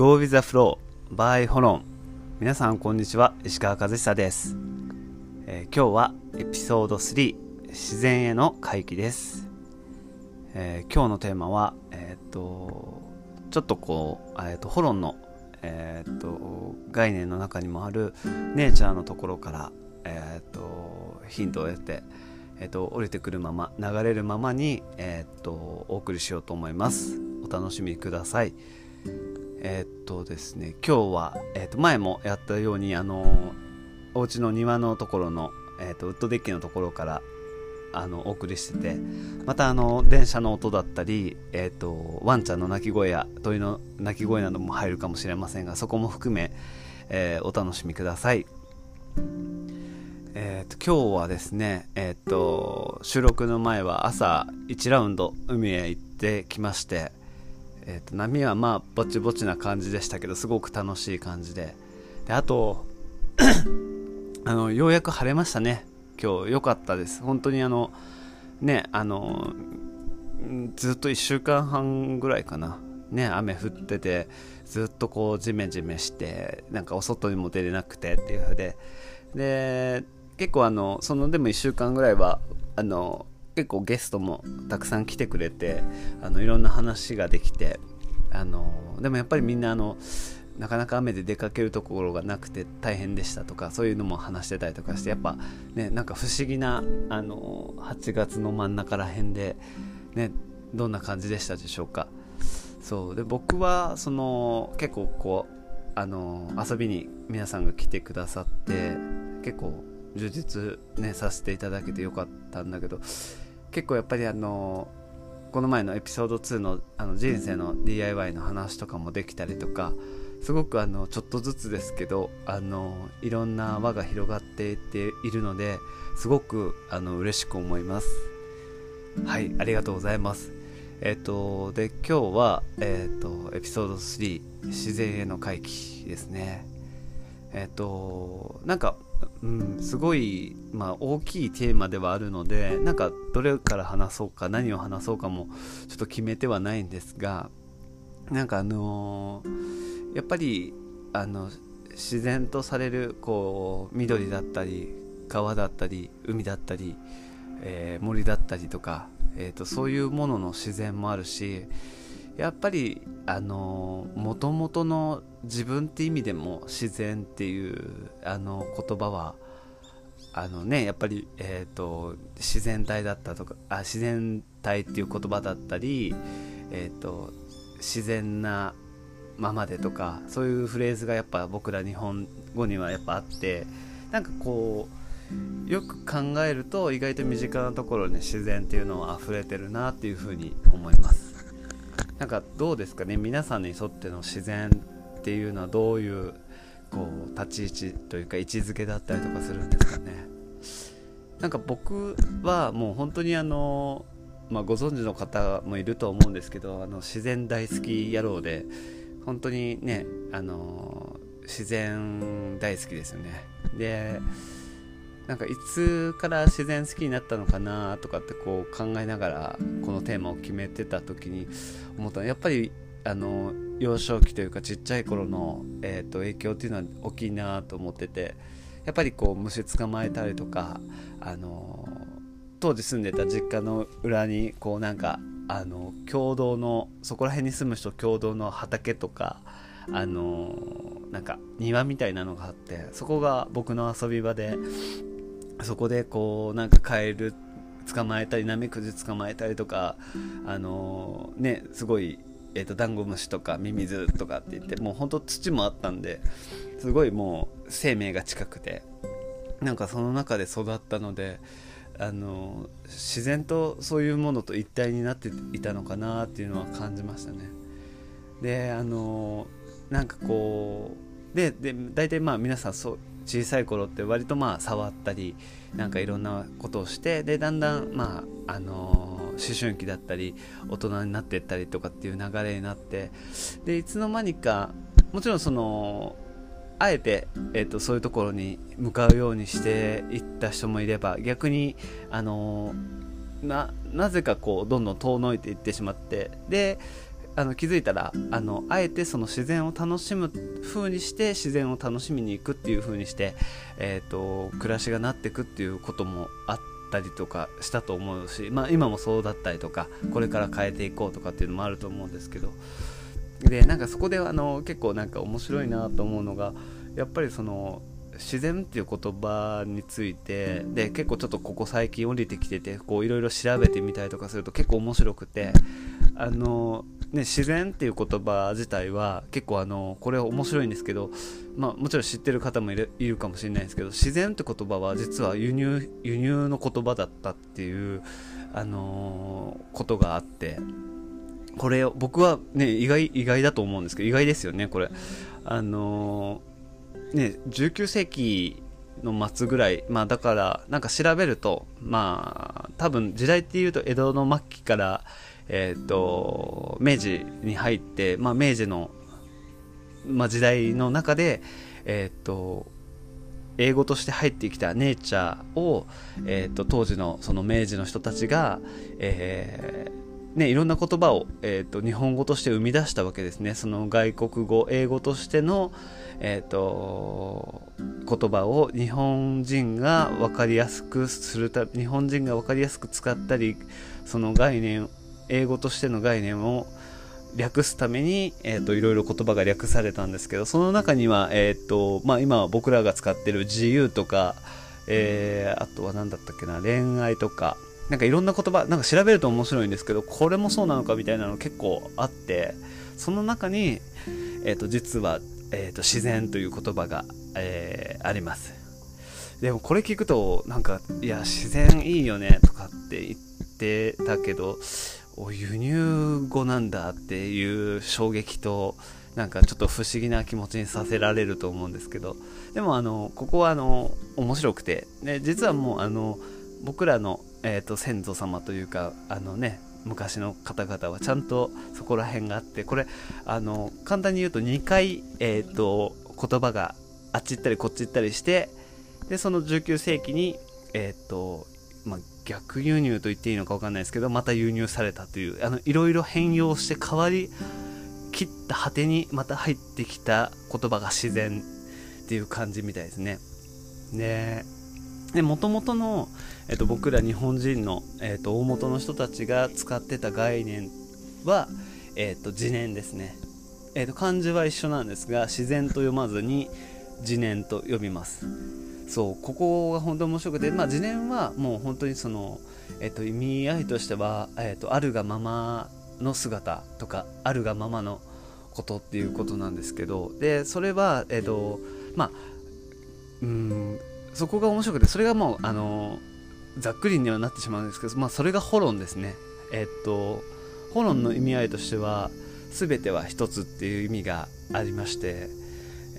Go with the flow by ホロン皆さんこんにちは。石川和久です、えー、今日はエピソード3自然への回帰です、えー、今日のテーマはえー、っとちょっとこう、えー、っとホロンのえー、っと概念の中にもあるネイチャーのところから、えっとヒントを得てえっと、降りてくるまま流れるままに、えっと、お送りしようと思います。お楽しみください。えっとですね今日は、えっと、前もやったようにあのお家の庭のところの、えっと、ウッドデッキのところからあのお送りしててまたあの電車の音だったり、えーと、ワンちゃんの鳴き声や鳥の鳴き声なども入るかもしれませんがそこも含め、えー、お楽しみください。えーと、今日はですね、えーと、収録の前は朝1ラウンド海へ行ってきまして、えーと、波はまあぼちぼちな感じでしたけどすごく楽しい感じで。であと あのようやく晴れましたね。今日良かったです。本当にあのねあのずっと1週間半ぐらいかな。ね雨降っててずっとこうジメジメしてなんかお外にも出れなくてっていうふうで。で結構あのそのでも1週間ぐらいはあの結構ゲストもたくさん来てくれてあのいろんな話ができてあのでもやっぱりみんなあのなかなか雨で出かけるところがなくて大変でしたとかそういうのも話してたりとかしてやっぱねなんか不思議なあの8月の真ん中ら辺でねどんな感じでしたでしょうか。そう。で僕はその結構こうあの遊びに皆さんが来てくださって結構充実ねさせていただけてよかったんだけど結構やっぱりあのこの前のエピソード2のあの人生の DIY の話とかもできたりとかすごくあのちょっとずつですけどあのいろんな輪が広がっていっているのですごくあの嬉しく思います。はいありがとうございます。えっ、ー、とで今日は、えっ、ー、とエピソード3自然への回帰ですね。えっ、ー、となんかうん、すごい、まあ、大きいテーマではあるのでなんかどれから話そうか何を話そうかもちょっと決めてはないんですがなんかあのー、やっぱりあの自然とされるこう緑だったり川だったり海だったり、えー、森だったりとか、えーとそういうものの自然もあるしやっぱりあの元々の自分って意味でも自然っていうあの言葉はあのねやっぱり、えーと、自然体だったとかあ自然体っていう言葉だったり、えーと、自然なままでとかそういうフレーズがやっぱ僕ら日本語にはやっぱあってなんかこうよく考えると意外と身近なところに自然っていうのは溢れてるなっていうふうに思います。なんかどうですかね皆さんにとっての自然っていうのはどういうこう立ち位置というか位置づけだったりとかするんですかね。なんか僕はもう本当にあの、まあ、ご存知の方もいると思うんですけどあの自然大好き野郎で本当にねあの自然大好きですよね。でなんかいつから自然好きになったのかなとかってこう考えながらこのテーマを決めてた時に思ったのやっぱりあの幼少期というかちっちゃい頃の、えーと、影響っていうのは大きいなと思っててやっぱりこう虫捕まえたりとかあの当時住んでた実家の裏にこうなんかあの共同のそこら辺に住む人共同の畑とかあのなんか庭みたいなのがあってそこが僕の遊び場でそこでこうなんかカエル捕まえたりナメクジ捕まえたりとかあのー、ねすごいえーと、ダンゴムシとかミミズとかって言ってもうほんと土もあったんですごいもう生命が近くてなんかその中で育ったのであの自然とそういうものと一体になっていたのかなっていうのは感じましたね。であのなんかこうでで大体まあ皆さんそう小さい頃って割とまあ触ったりなんかいろんなことをしてでだんだんまああの思春期だったり大人になっていったりとかっていう流れになってでいつの間にかもちろんそのあえて、えーと、そういうところに向かうようにしていった人もいれば逆にあのななぜかこうどんどん遠のいていってしまってであの気づいたらあのあえてその自然を楽しむ風にして自然を楽しみに行くっていう風にして、えーと、暮らしがなっていくっていうこともあったりとかしたと思うし、まあ、今もそうだったりとかこれから変えていこうとかっていうのもあると思うんですけど。でなんかそこであの結構なんか面白いなと思うのがやっぱりその自然っていう言葉についてで結構ちょっとここ最近降りてきてていろいろ調べてみたりとかすると結構面白くてあのね、自然っていう言葉自体は結構あのこれは面白いんですけど、まあ、もちろん知ってる方もいるかもしれないですけど自然って言葉は実は輸入輸入の言葉だったっていう、あのー、ことがあってこれ僕はね意外意外だと思うんですけど意外ですよねこれ。あのー、ね19世紀の末ぐらいまあだからなんか調べるとまあ多分時代っていうと江戸の末期からえーと、明治に入って、まあ、明治の、まあ、時代の中で、えーと、英語として入ってきたネイチャーを、えーと、当時のその明治の人たちが、えーね、いろんな言葉を、えー、と日本語として生み出したわけですね。その外国語英語としての、えー、と言葉を日本人が分かりやすくするた日本人が分かりやすく使ったりその概念英語としての概念を略すために、えーと、いろいろ言葉が略されたんですけどその中には、えーとまあ、今僕らが使ってる自由とか、えー、あとは何だったっけな恋愛とかなんかいろんな言葉なんか調べると面白いんですけどこれもそうなのかみたいなの結構あってその中に、えーと、実は、えーと、自然という言葉が、えー、あります。でもこれ聞くとなんかいや自然いいよねとかって言ってたけど輸入語なんだっていう衝撃となんかちょっと不思議な気持ちにさせられると思うんですけど。でもあのここはあの面白くて、ね、実はもうあの僕らの、えーと、先祖様というかあのね昔の方々はちゃんとそこら辺があって。これあの簡単に言うと2回、えーと、言葉があっち行ったりこっち行ったりしてでその19世紀に、えーと、逆輸入と言っていいのか分かんないですけどまた輸入されたというあのいろいろ変容して変わり切った果てにまた入ってきた言葉が自然っていう感じみたいですね。でもともとの、えっと、僕ら日本人の、えっと、大元の人たちが使ってた概念は、えっと、自然ですね、えっと、漢字は一緒なんですが自然と読まずに自然と呼びます。そうここが本当面白くて、まあ、自念はもう本当にその、えっと、意味合いとしては、えっと、あるがままの姿とかあるがままのことっていうことなんですけどでそれは、えっとまあ、うんそこが面白くてそれがもうあのざっくりにはなってしまうんですけど、まあ、それがホロンですね。えっとホロンの意味合いとしては全ては一つっていう意味がありまして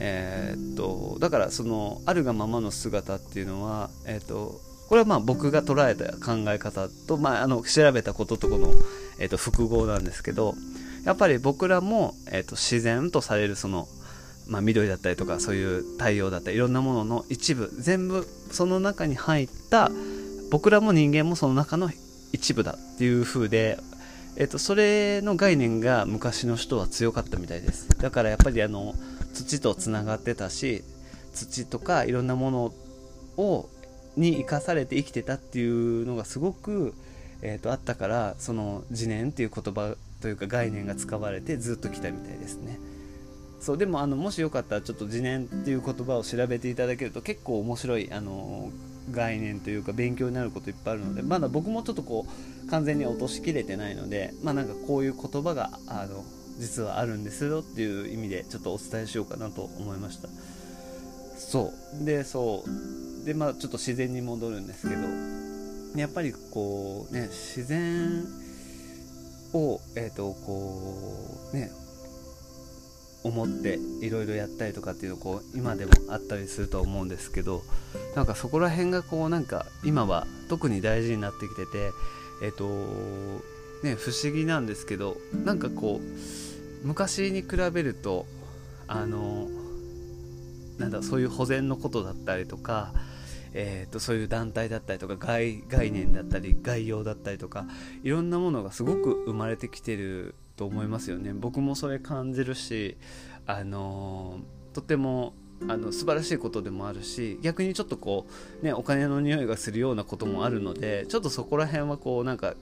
えー、っとだからそのあるがままの姿っていうのは、えー、っとこれはまあ僕が捉えた考え方と、まあ、あの調べたこととこの、えー、っと複合なんですけどやっぱり僕らも、えー、っと自然とされるその、まあ、緑だったりとかそういう太陽だったりいろんなものの一部全部その中に入った僕らも人間もその中の一部だっていう風でえっと、それの概念が昔の人は強かったみたいです。だからやっぱりあの土とつながってたし土とかいろんなものをに生かされて生きてたっていうのがすごく、えーと、あったからその自然っていう言葉というか概念が使われてずっと来たみたいですね。そうでもあのもしよかったらちょっと自然っていう言葉を調べていただけると結構面白いあの概念というか勉強になることいっぱいあるのでまだ僕もちょっとこう完全に落としきれてないのでまあなんかこういう言葉があの実はあるんですよっていう意味でちょっとお伝えしようかなと思いました。そう。でそう。でまあちょっと自然に戻るんですけどやっぱりこうね自然をえっ、ー、とこうね思っていろいろやったりとかっていうのこう今でもあったりすると思うんですけどなんかそこら辺がこうなんか今は特に大事になってきててえっ、ー、とね不思議なんですけどなんかこう昔に比べるとあのなんだそういう保全のことだったりとか、えーと、そういう団体だったりとか概概念だったり概要だったりとかいろんなものがすごく生まれてきてると思いますよね。僕もそれ感じるしあのとてもあの素晴らしいことでもあるし逆にちょっとこうねお金の匂いがするようなこともあるのでちょっとそこら辺はこうなんか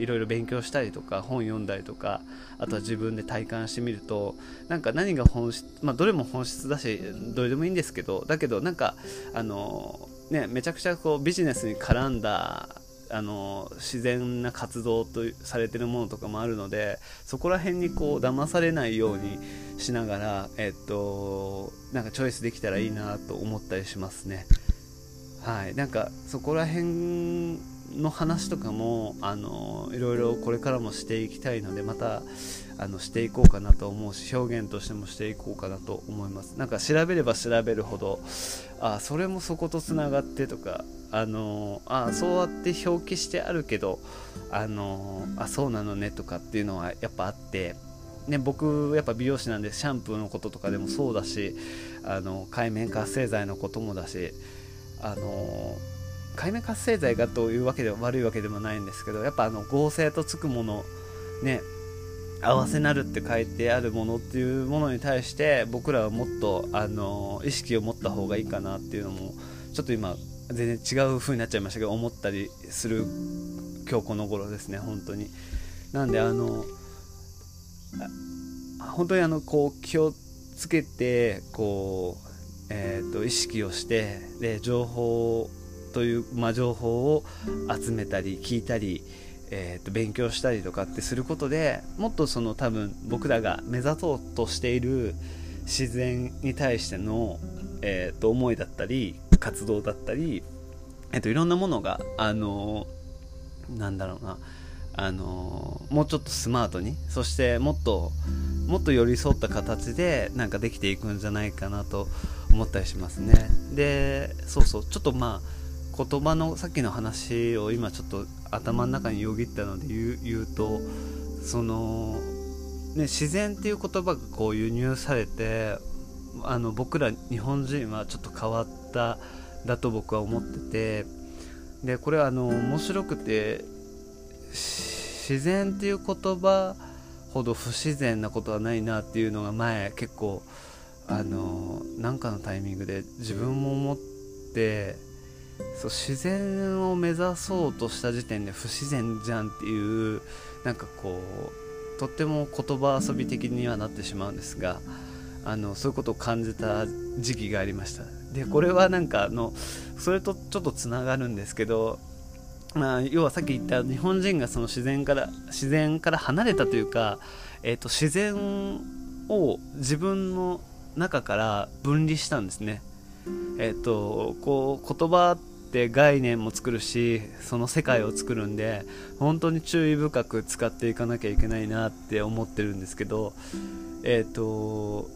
いろいろ勉強したりとか本読んだりとかあとは自分で体感してみるとなんか何が本質まあどれも本質だしどれでもいいんですけどだけどなんかあのねめちゃくちゃこうビジネスに絡んだあの自然な活動とされてるものとかもあるのでそこら辺にこう騙されないようにしながら、えっと、なんかチョイスできたらいいなと思ったりしますね。はい、なんかそこら辺の話とかもあのいろいろこれからもしていきたいのでまたあのしていこうかなと思うし表現としてもしていこうかなと思います。なんか調べれば調べるほどあそれもそことつながってとかあのあそうやって表記してあるけどあのあそうなのねとかっていうのはやっぱあってね、僕やっぱ美容師なんでシャンプーのこととかでもそうだしあの海面活性剤のこともだしあの海面活性剤がというわけでは悪いわけでもないんですけどやっぱあの合成とつくものね合わせなるって書いてあるものっていうものに対して僕らはもっとあの意識を持った方がいいかなっていうのもちょっと今全然違う風になっちゃいましたけど思ったりする今日この頃ですね本当に。なんであの本当にあのこう気をつけてこうえーと、意識をしてで情報という、まあ、情報を集めたり聞いたり、えーと、勉強したりとかってすることでもっとその多分僕らが目指そうとしている自然に対しての、えーと、思いだったり活動だったり、えー、といろんなものがあのー、なんだろうなあのー、もうちょっとスマートにそしてもっともっと寄り添った形でなんかできていくんじゃないかなと思ったりしますね。でそうそうちょっとまあ言葉のさっきの話を今ちょっと頭の中によぎったので言うとその、ね、自然っていう言葉がこう輸入されてあの僕ら日本人はちょっと変わっただと僕は思っててでこれはあの面白くて自然っていう言葉ほど不自然なことはないなっていうのが前結構あのなんかのタイミングで自分も思ってそう自然を目指そうとした時点で不自然じゃんっていうなんかこうとっても言葉遊び的にはなってしまうんですがあのそういうことを感じた時期がありましたでこれはなんかあのそれとちょっとつながるんですけどまあ、要はさっき言った日本人がその自然から自然から離れたというか、えーと自然を自分の中から分離したんですね。えっ、とこう言葉って概念も作るしその世界を作るんで本当に注意深く使っていかなきゃいけないなって思ってるんですけどえっ、と、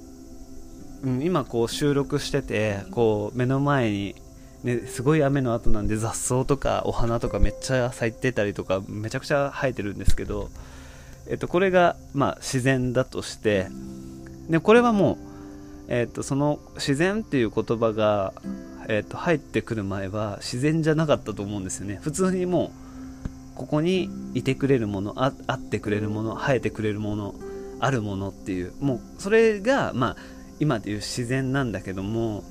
うん、今こう収録しててこう目の前にね、すごい雨の後なんで雑草とかお花とかめっちゃ咲いてたりとかめちゃくちゃ生えてるんですけど、えっと、これが、まあ、自然だとしてでこれはもうえーと、その自然っていう言葉が、えーと、入ってくる前は自然じゃなかったと思うんですよね。普通にもうここにいてくれるものああってくれるもの生えてくれるものあるものっていう。もうそれが、まあ、今でいう自然なんだけども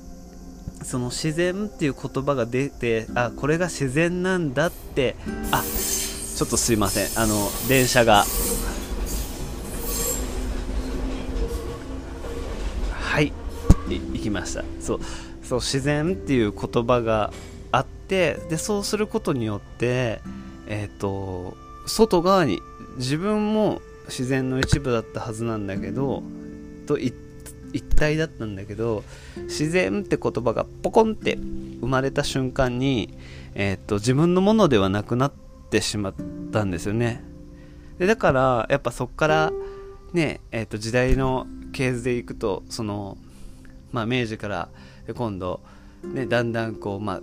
その自然っていう言葉が出てあこれが自然なんだってあちょっとすいません。あの電車が。はい行きました。そう。そう自然っていう言葉があってでそうすることによってえっ、ー、と外側に自分も自然の一部だったはずなんだけどと一体だったんだけど自然って言葉がポコンって生まれた瞬間に、えーと、自分のものではなくなってしまったんですよね。でだからやっぱそこからねえーと時代の系図でいくとその、まあ、明治からで今度、ね、だんだんこう、まあ、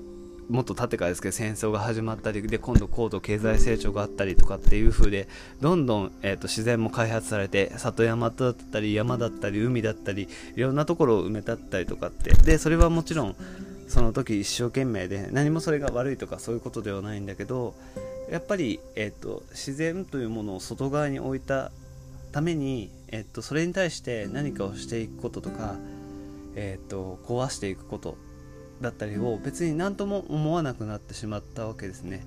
もっと縦からですけど戦争が始まったりで今度高度経済成長があったりとかっていう風でどんどん、えーと、自然も開発されて里山だったり山だったり海だったりいろんなところを埋め立ったりとかってでそれはもちろんその時一生懸命で何もそれが悪いとかそういうことではないんだけどやっぱり、えーと自然というものを外側に置いたために、えっと、それに対して何かをしていくこととか、えっと、壊していくことだったりを別に何とも思わなくなってしまったわけですね。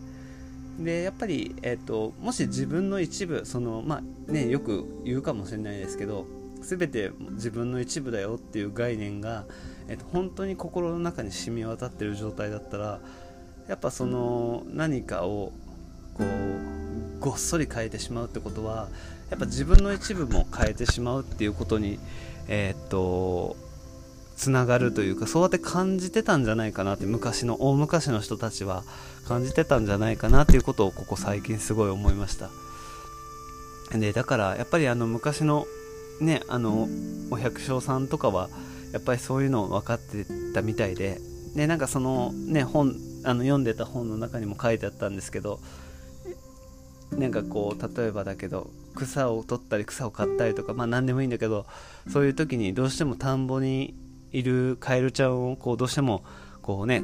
でやっぱり、えーと、もし自分の一部その、まあね、よく言うかもしれないですけど全て自分の一部だよっていう概念が、えーと、本当に心の中に染み渡ってる状態だったらやっぱその何かをこうごっそり変えてしまうってことはやっぱ自分の一部も変えてしまうっていうことに、えー、っとつながるというかそうやって感じてたんじゃないかなって昔の大昔の人たちは感じてたんじゃないかなっていうことをここ最近すごい思いました。でだからやっぱりあの昔のねあのお百姓さんとかはやっぱりそういうのを分かってたみたいで。でなんかそのね本あの読んでた本の中にも書いてあったんですけどなんかこう例えばだけど草を取ったり草を刈ったりとかまあ何でもいいんだけどそういう時にどうしても田んぼにいるカエルちゃんをこうどうしてもこうね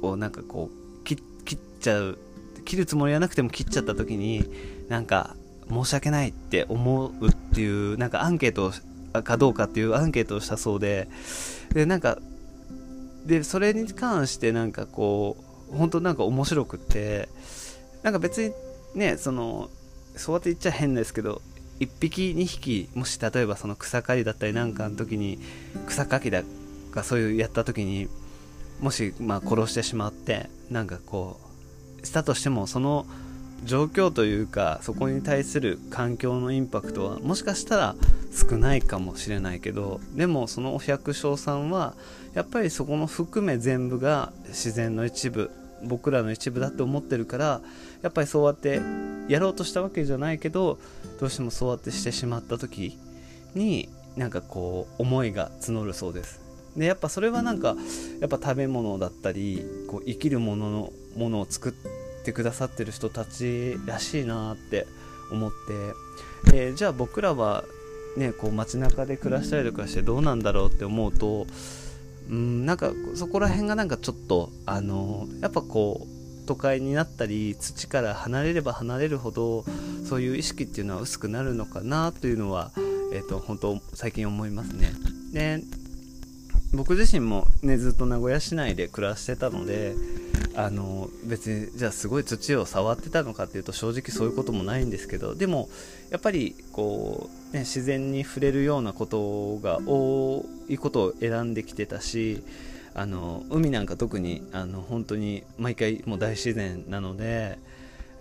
こうなんかこう切っちゃう切るつもりはなくても切っちゃった時になんか申し訳ないって思うっていうなんかアンケートかどうかっていうアンケートをしたそうででなんかでそれに関してなんかこう本当なんか面白くってなんか別にねそのそうやって言っちゃ変ですけど1匹2匹もし例えばその草刈りだったりなんかの時に草かきだがそういうやった時にもしま殺してしまってなんかこうしたとしてもその状況というかそこに対する環境のインパクトはもしかしたら少ないかもしれないけどでもそのお百姓さんはやっぱりそこの含め全部が自然の一部僕らの一部だって思ってるからやっぱりそうやってやろうとしたわけじゃないけどどうしてもそうやってしてしまった時になんかこう思いが募るそうです。でやっぱそれはなんかやっぱ食べ物だったりこう生きるもののものを作ってくださってる人たちらしいなって思ってでじゃあ僕らはねこう街中で暮らしたりとかしてどうなんだろうって思うとうんなんかそこら辺がなんかちょっとあのやっぱこう都会になったり土から離れれば離れるほどそういう意識っていうのは薄くなるのかなというのは、えーと、本当最近思いますね。で僕自身も、ね、ずっと名古屋市内で暮らしてたのであの別にじゃあすごい土を触ってたのかっていうと正直そういうこともないんですけどでもやっぱりこう、ね、自然に触れるようなことが多いことを選んできてたしあの海なんか特にあの本当に毎回もう大自然なので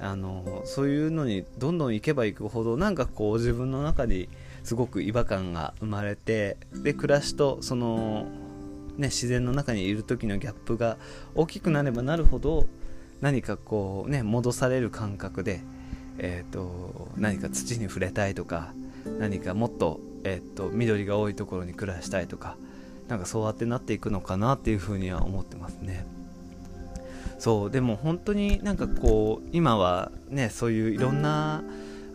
あのそういうのにどんどん行けば行くほどなんかこう自分の中にすごく違和感が生まれてで暮らしとその、ね、自然の中にいる時のギャップが大きくなればなるほど何かこうね戻される感覚で、えーと、何か土に触れたいとか何かもっと,、えーと緑が多いところに暮らしたいとかなんかそうやってなっていくのかなっていうふうには思ってますね。そうでも本当になんかこう今はねそういういろんな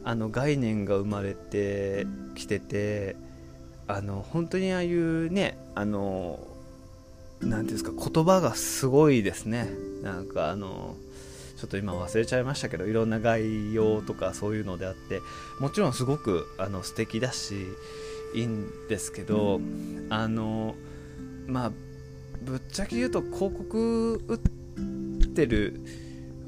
あの概念が生まれてきててあの本当にああいうねあの何ていうんですか言葉がすごいですねなんかあのちょっと今忘れちゃいましたけどいろんな概要とかそういうのであってもちろんすごくあの素敵だしいいんですけどあのまあぶっちゃけ言うと広告打ってる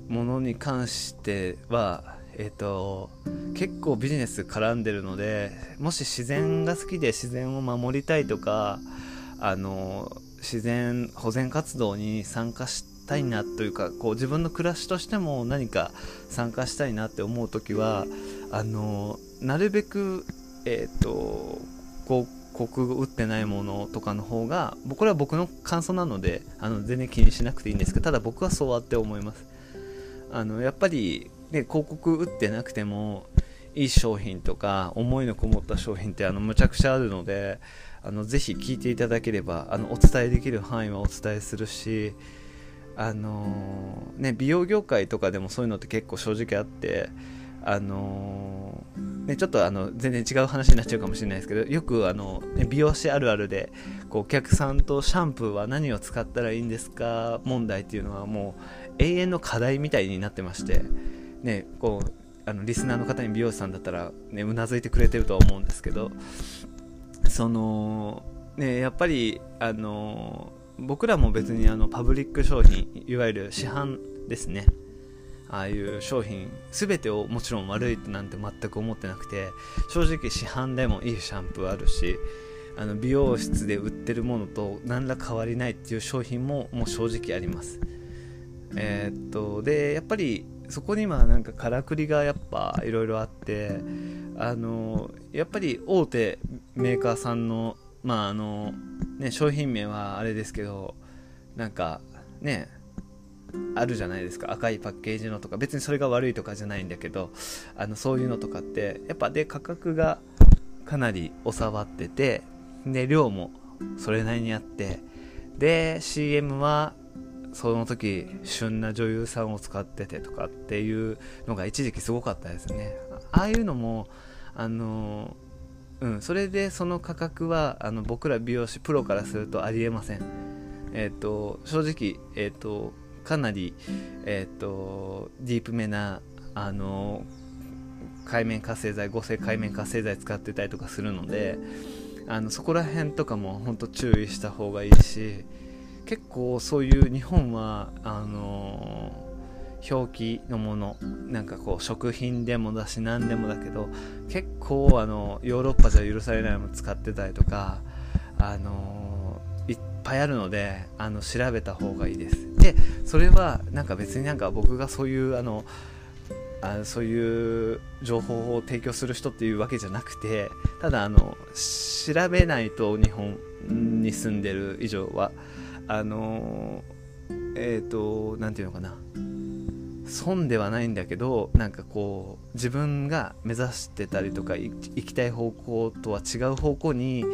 ものに関してはえっ、ー、と結構ビジネス絡んでるのでもし自然が好きで自然を守りたいとかあの自然保全活動に参加したいなというかこう自分の暮らしとしても何か参加したいなって思う時はあのなるべくえっ、ー、と広告打ってないものとかの方がこれは僕の感想なのであの全然気にしなくていいんですけどただ僕はそうあって思います。あのやっぱり、ね、広告打ってなくてもいい商品とか思いのこもった商品ってあのむちゃくちゃあるのであのぜひ聞いていただければあのお伝えできる範囲はお伝えするしあのー、ね、美容業界とかでもそういうのって結構正直あってあのー、ね、ちょっとあの全然違う話になっちゃうかもしれないですけどよくあの、ね、美容師あるあるでこうお客さんとシャンプーは何を使ったらいいんですか問題っていうのはもう永遠の課題みたいになってまして、ね、こうあのリスナーの方に美容師さんだったら、ね、うなずいてくれてるとは思うんですけどそのねやっぱりあの僕らも別にあのパブリック商品いわゆる市販ですね。ああいう商品全てをもちろん悪いなんて全く思ってなくて正直市販でもいいシャンプーあるしあの美容室で売ってるものと何ら変わりないっていう商品ももう正直あります。えー、っとでやっぱりそこにはなんかからくりがやっぱいろいろあってあのやっぱり大手メーカーさんのまああのね商品名はあれですけどなんかねあるじゃないですか。赤いパッケージのとか。別にそれが悪いとかじゃないんだけどあのそういうのとかってやっぱで価格がかなり収まっててで量もそれなりにあってで CM はその時旬な女優さんを使っててとかっていうのが一時期すごかったですね。ああいうのもあのうんそれでその価格はあの僕ら美容師プロからするとありえません。えっ、ー、と正直えっ、ー、とかなりえ、ー、とディープめなあの海面活性剤合成海面活性剤使ってたりとかするのであのそこら辺とかも本当注意した方がいいし結構そういう日本はあの表記のものなんかこう食品でもだし何でもだけど結構あのヨーロッパじゃ許されないもの使ってたりとかあのぱいあるのであの調べた方がいいです。でそれはなんか別になんか僕がそういうあのあそういう情報を提供する人っていうわけじゃなくてただあの調べないと日本に住んでる以上はあのえっ、ー、と何て言うのかな。損ではないんだけどなんかこう自分が目指してたりとか行きたい方向とは違う方向に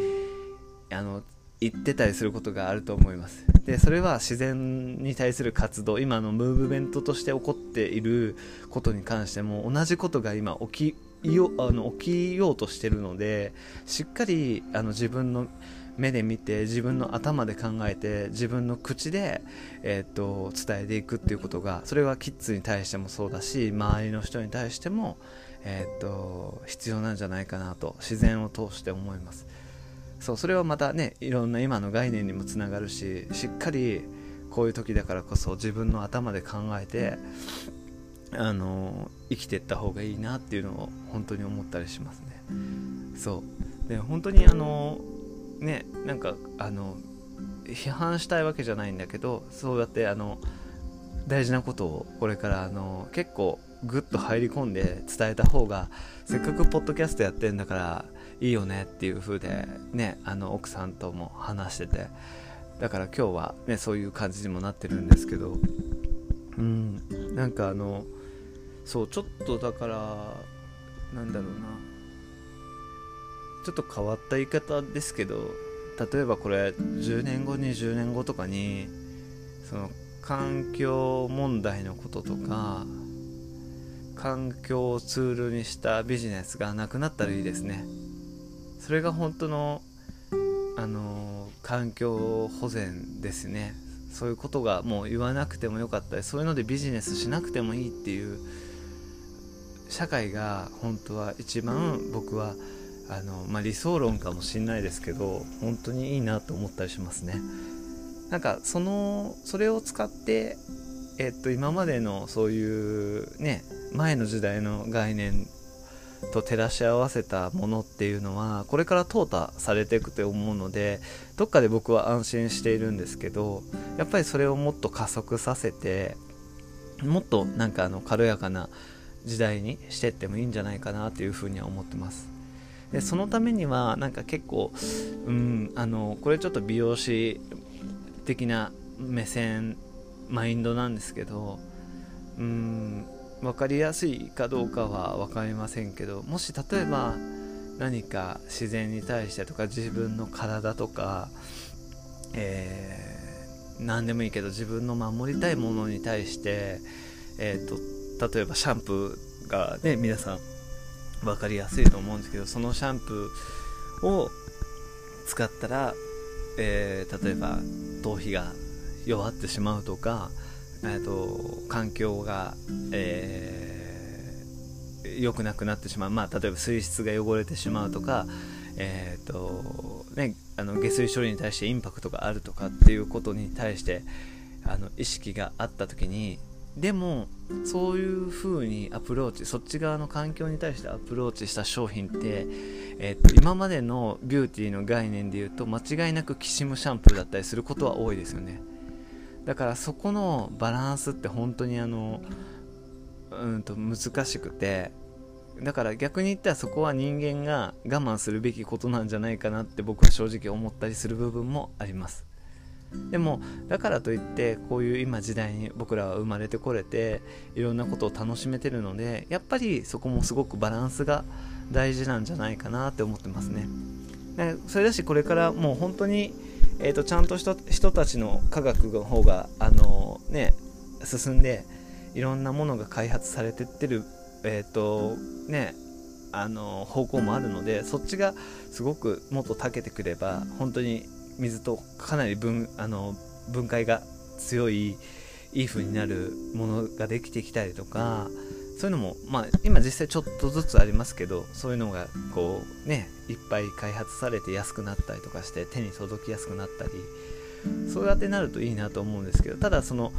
あの行ってたりすることがあると思います。でそれは自然に対する活動今のムーブメントとして起こっていることに関しても同じことが今起きよあの起きようとしてるのでしっかりあの自分の目で見て自分の頭で考えて自分の口で、えー、っと伝えていくっていうことがそれはキッズに対してもそうだし周りの人に対しても、えー、っと必要なんじゃないかなと自然を通して思います。そうそれはまたねいろんな今の概念にもつながるししっかりこういう時だからこそ自分の頭で考えてあの生きていった方がいいなっていうのを本当に思ったりしますね。そう。で本当にあのねなんかあの批判したいわけじゃないんだけどそうやってあの大事なことをこれからあの結構グッと入り込んで伝えた方がせっかくポッドキャストやってんだからいいよねっていう風でねあの奥さんとも話してて。だから今日はねそういう感じにもなってるんですけど。うん。なんかあのそうちょっとだからなんだろうな。ちょっと変わった言い方ですけど例えばこれ10年後20年後とかにその環境問題のこととか環境をツールにしたビジネスがなくなったらいいですね。それが本当のあの環境保全ですね。そういうことがもう言わなくてもよかったりそういうのでビジネスしなくてもいいっていう社会が本当は一番僕はあの、まあ、理想論かもしんないですけど本当にいいなと思ったりしますね。なんかそのそれを使ってえっと今までのそういうね前の時代の概念と照らし合わせたものっていうのはこれから淘汰されていくと思うのでどっかで僕は安心しているんですけどやっぱりそれをもっと加速させてもっとなんかあの軽やかな時代にしてってもいいんじゃないかなというふうには思ってます。でそのためにはなんか結構うんあのこれちょっと美容師的な目線マインドなんですけどうん分かりやすいかどうかは分かりませんけどもし例えば何か自然に対してとか自分の体とか、えー、何でもいいけど自分の守りたいものに対して、えーと、例えばシャンプーがね皆さん分かりやすいと思うんですけどそのシャンプーを使ったら、えー、例えば頭皮が弱ってしまうとか、えーと、環境が、えー、良くなくなってしまう、まあ、例えば水質が汚れてしまうとか、えーとね、あの下水処理に対してインパクトがあるとかっていうことに対してあの意識があった時にでもそういう風にアプローチそっち側の環境に対してアプローチした商品って、えー、と今までのビューティーの概念で言うと間違いなくキシムシャンプーだったりすることは多いですよね。だからそこのバランスって本当にあのうんと難しくてだから逆に言ったらそこは人間が我慢するべきことなんじゃないかなって僕は正直思ったりする部分もあります。でもだからといってこういう今時代に僕らは生まれてこれていろんなことを楽しめてるのでやっぱりそこもすごくバランスが大事なんじゃないかなって思ってますね。それだしこれからもう本当に、えーと、ちゃんとした人たちの科学の方があのね進んでいろんなものが開発されてってるえ、ー、とねあの方向もあるのでそっちがすごくもっと長けてくれば本当に水とかなり分あの分解が強いいい風になるものができてきたりとかそういうのも、まあ、今実際ちょっとずつありますけどそういうのがこうねいっぱい開発されて安くなったりとかして手に届きやすくなったりそうやってなるといいなと思うんですけどただその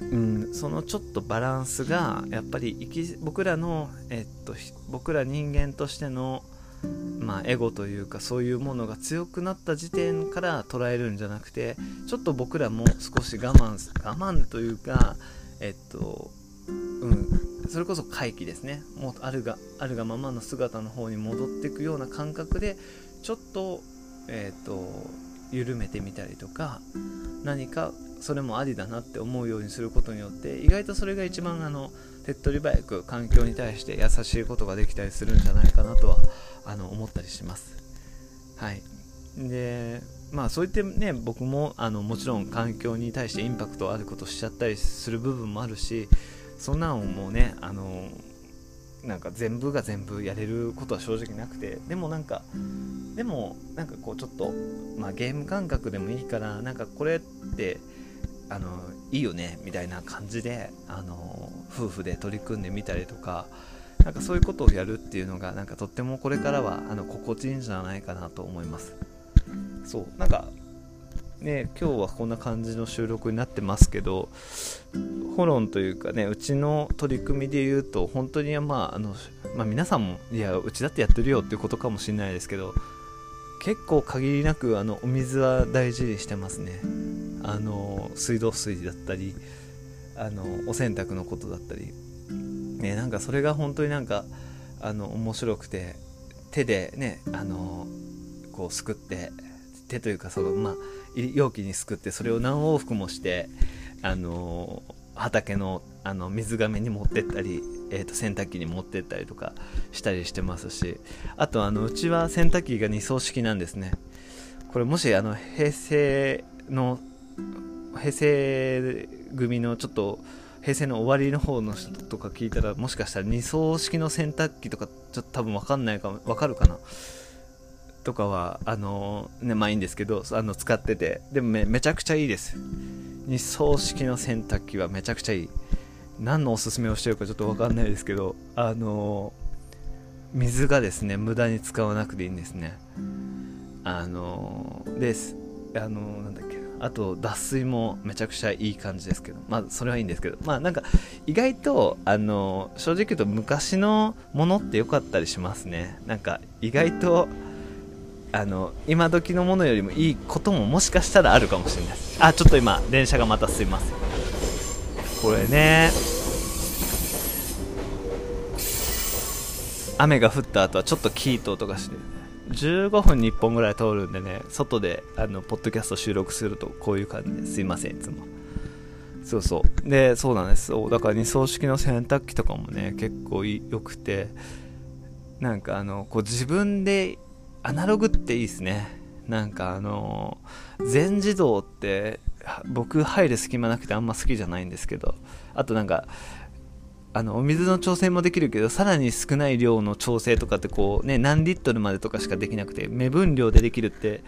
うん、そのちょっとバランスがやっぱり僕らの、えっと、僕ら人間としての、まあ、エゴというかそういうものが強くなった時点から捉えるんじゃなくてちょっと僕らも少し我慢我慢というかえっとそれこそ回帰ですねもうあるがあるがままの姿の方に戻っていくような感覚でちょっとえっと緩めてみたりとか何かそれもありだなって思うようにすることによって意外とそれが一番あの手っ取り早く環境に対して優しいことができたりするんじゃないかなとはあの思ったりします。はい、でまあそう言ってね僕もあのもちろん環境に対してインパクトあることしちゃったりする部分もあるしそんなんもうねあのなんか全部が全部やれることは正直なくてでもなんかでもなんかこうちょっと、まあ、ゲーム感覚でもいいからなんかこれってあのいいよねみたいな感じであの夫婦で取り組んでみたりとかなんかそういうことをやるっていうのがなんかとってもこれからはあの心地いいんじゃないかなと思います。そうなんかね今日はこんな感じの収録になってますけどホロンというかねうちの取り組みで言うと本当にまああの、まあ、皆さんもいやうちだってやってるよっていうことかもしれないですけど結構限りなくあのお水は大事にしてますね。あの水道水だったりあのお洗濯のことだったり、ね、なんかそれが本当になんかあの面白くて手でねあのこうすくって手というかそのまあ容器にすくってそれを何往復もしてあの畑のあの水がめに持ってったり、えー、と洗濯機に持ってったりとかしたりしてますしあとあのうちは洗濯機が2層式なんですね。これもしあの平成の平成組のちょっと平成の終わりの方の人とか聞いたらもしかしたら2層式の洗濯機とかちょっと多分分かんないか分かるかな。とかはあのねまあいいんですけどあの使ってて。でもめめちゃくちゃいいです。2層式の洗濯機はめちゃくちゃいい。何のおすすめをしてるかちょっと分かんないですけどあの水がですね無駄に使わなくていいんですね。あのです。あのなんだっけあと脱水もめちゃくちゃいい感じですけど。まあそれはいいんですけど。まあなんか意外とあの正直言うと昔のものって良かったりしますね。なんか意外とあの今時のものよりもいいことももしかしたらあるかもしれないです。あちょっと今電車がまたすいません。これね雨が降った後はちょっとキートとかして。15分に1本ぐらい通るんでね。外であのポッドキャスト収録するとこういう感じですいません。いつも。そうそう。でそうなんです。だから二層式の洗濯機とかもね結構良くて。なんかあのこう自分でアナログっていいですね。なんかあの全自動って僕入る隙間なくてあんま好きじゃないんですけど。あとなんかあのお水の調整もできるけどさらに少ない量の調整とかってこうね何リットルまでとかしかできなくて目分量でできるって。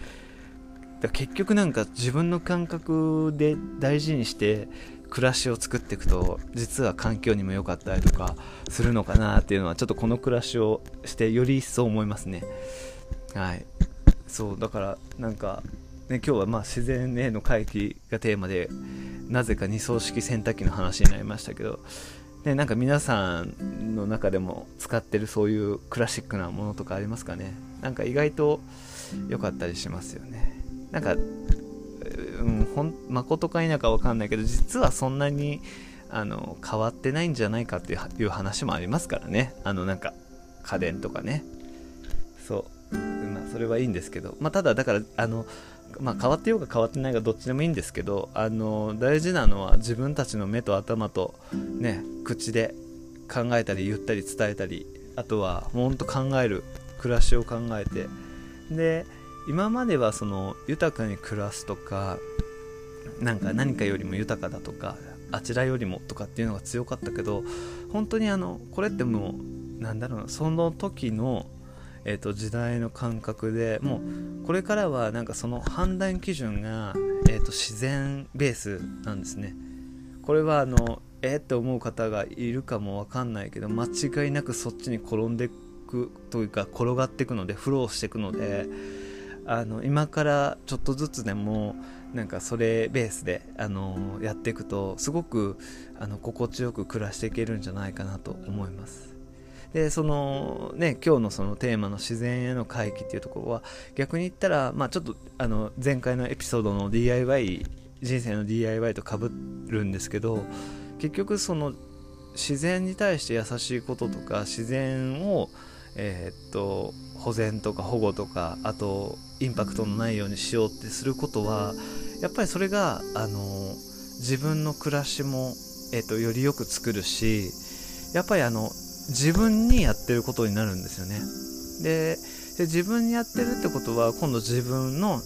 結局なんか自分の感覚で大事にして暮らしを作っていくと実は環境にも良かったりとかするのかなっていうのはちょっとこの暮らしをしてより一層思いますね。はい。そうだからなんかね、今日はまあ自然への回帰がテーマでなぜか二層式洗濯機の話になりましたけど、ね、なんか皆さんの中でも使ってるそういうクラシックなものとかありますかね？なんか意外と良かったりしますよね。なんか、うん、ほん誠か否か分かんないけど実はそんなにあの変わってないんじゃないかっていう話もありますからね。あのなんか家電とかね。そう。それはいいんですけどまあただだからあのまあ、変わってようが変わってないがどっちでもいいんですけどあの大事なのは自分たちの目と頭と、ね、口で考えたり言ったり伝えたりあとはほんと考える暮らしを考えてで今まではその豊かに暮らすとかなんか何かよりも豊かだとかあちらよりもとかっていうのが強かったけど本当にあのこれってもうなんだろうなその時のえーと、時代の感覚でもうこれからはなんかその判断基準が、えーと、自然ベースなんですねこれはあのえー、って思う方がいるかもわかんないけど間違いなくそっちに転んでいくというか転がっていくのでフローしていくのであの今からちょっとずつでもなんかそれベースであのやっていくとすごくあの心地よく暮らしていけるんじゃないかなと思います。でそのね今日のそのテーマの自然への回帰っていうところは逆に言ったら、まあ、ちょっとあの前回のエピソードの DIY 人生の DIY とかぶるんですけど結局その自然に対して優しいこととか自然をえー、っと保全とか保護とかあとインパクトのないようにしようってすることはやっぱりそれがあの自分の暮らしも、えー、っとよりよく作るしやっぱりあの自分にやってることになるんですよね。で自分にやってるってことは今度自分の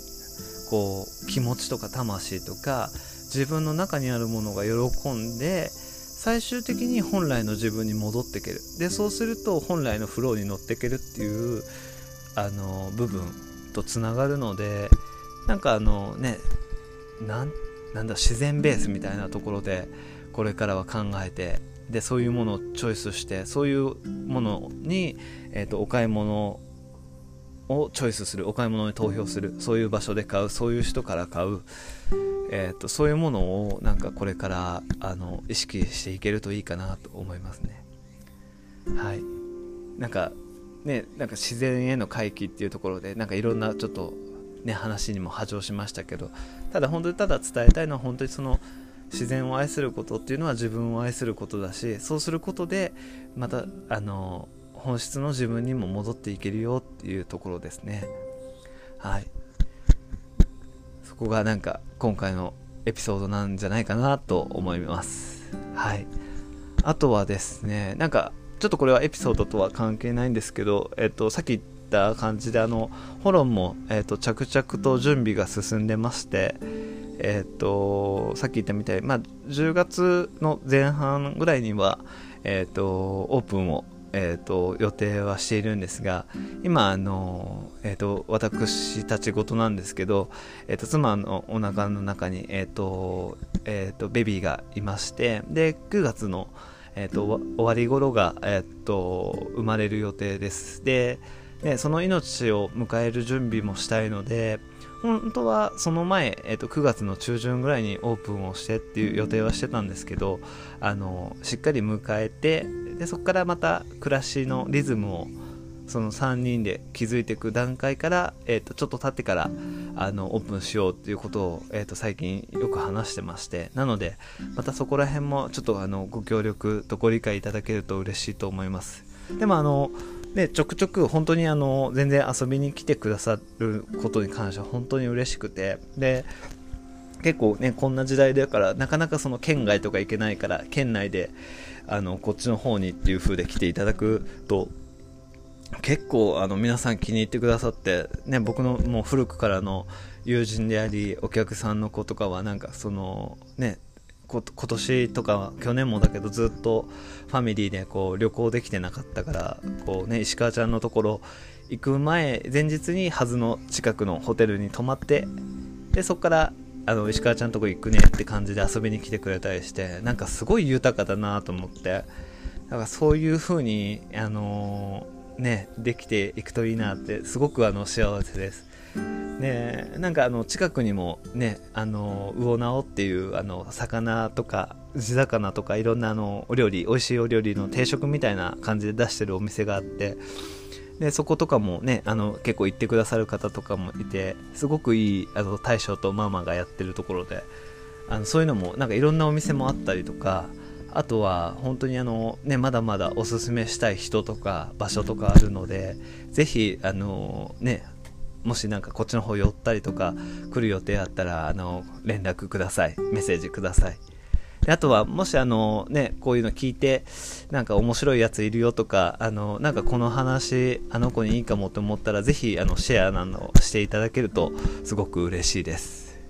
こう気持ちとか魂とか自分の中にあるものが喜んで最終的に本来の自分に戻っていける。でそうすると本来のフローに乗っていけるっていうあの部分とつながるのでなんかあのねなんだ自然ベースみたいなところでこれからは考えてでそういうものをチョイスしてそういうものに、えーと、お買い物をチョイスするお買い物に投票するそういう場所で買うそういう人から買う、えーと、そういうものをなんかこれからあの意識していけるといいかなと思いますね。はい。なんかねなんか自然への回帰っていうところでなんかいろんなちょっとね話にも波状しましたけどただ本当にただ伝えたいのは本当にその自然を愛することっていうのは自分を愛することだしそうすることでまたあの本質の自分にも戻っていけるよっていうところですね。はい。そこがなんか今回のエピソードなんじゃないかなと思います。はい。あとはですねなんかちょっとこれはエピソードとは関係ないんですけど、えっと、さっき言った感じであのホロンも、えっと、着々と準備が進んでましてえっ、ー、と、さっき言ったみたい、まあ、10月の前半ぐらいには、えっ、ー、と、オープンを、えっ、ー、と、予定はしているんですが、今、あの、えっ、と、私たち事なんですけど、えっ、と、妻のお腹の中に、えっ、と、えっ、と、ベビーがいまして、で、9月の、えっ、と、終わり頃が、えっ、と、生まれる予定です。で、でその命を迎える準備もしたいので、本当はその前、えー、と9月の中旬ぐらいにオープンをしてっていう予定はしてたんですけどあのしっかり迎えてでそこからまた暮らしのリズムをその3人で築いていく段階から、えー、とちょっと経ってからあのオープンしようっていうことを、えー、と最近よく話してましてなのでまたそこら辺もちょっとあのご協力とご理解いただけると嬉しいと思います。でもあのでちょくちょく本当にあの全然遊びに来てくださることに関しては本当に嬉しくて。で結構ねこんな時代だからなかなかその県外とか行けないから県内であのこっちの方にっていう風で来ていただくと結構あの皆さん気に入ってくださって、ね、僕のもう古くからの友人でありお客さんの子とかはなんかそのね今年とか去年もだけどずっとファミリーでこう旅行できてなかったからこう、ね、石川ちゃんのところ行く前前日にはずの近くのホテルに泊まってでそこからあの石川ちゃんのとこ行くねって感じで遊びに来てくれたりしてなんかすごい豊かだなと思ってだからそういう風にあのー、ねできていくといいなってすごくあの幸せです。ねなんかあの近くにもねあの魚直っていうあの魚とか地魚とかいろんなあのお料理美味しいお料理の定食みたいな感じで出してるお店があってでそことかもねあの結構行ってくださる方とかもいてすごくいいあの大将とママがやってるところであのそういうのもなんかいろんなお店もあったりとかあとは本当にあの、ね、まだまだおすすめしたい人とか場所とかあるのでぜひあのねもしなんかこっちの方寄ったりとか来る予定あったらあの連絡ください。メッセージください。であとはもしあのねこういうの聞いてなんか面白いやついるよとかあのなんかこの話あの子にいいかもと思ったらぜひあのシェアなのしていただけるとすごく嬉しいです。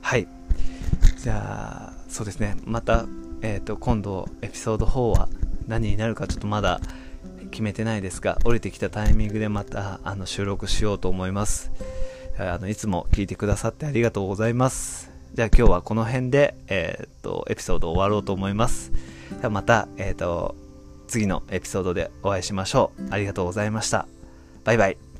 はい。じゃあそうですね。また、えー、と今度エピソード4は何になるかちょっとまだ決めてないですが降りてきたタイミングでまたあの収録しようと思います。あのいつも聞いてくださってありがとうございます。じゃあ今日はこの辺で、えー、っとエピソード終わろうと思います。ではまた、えー、っと次のエピソードでお会いしましょう。ありがとうございました。バイバイ。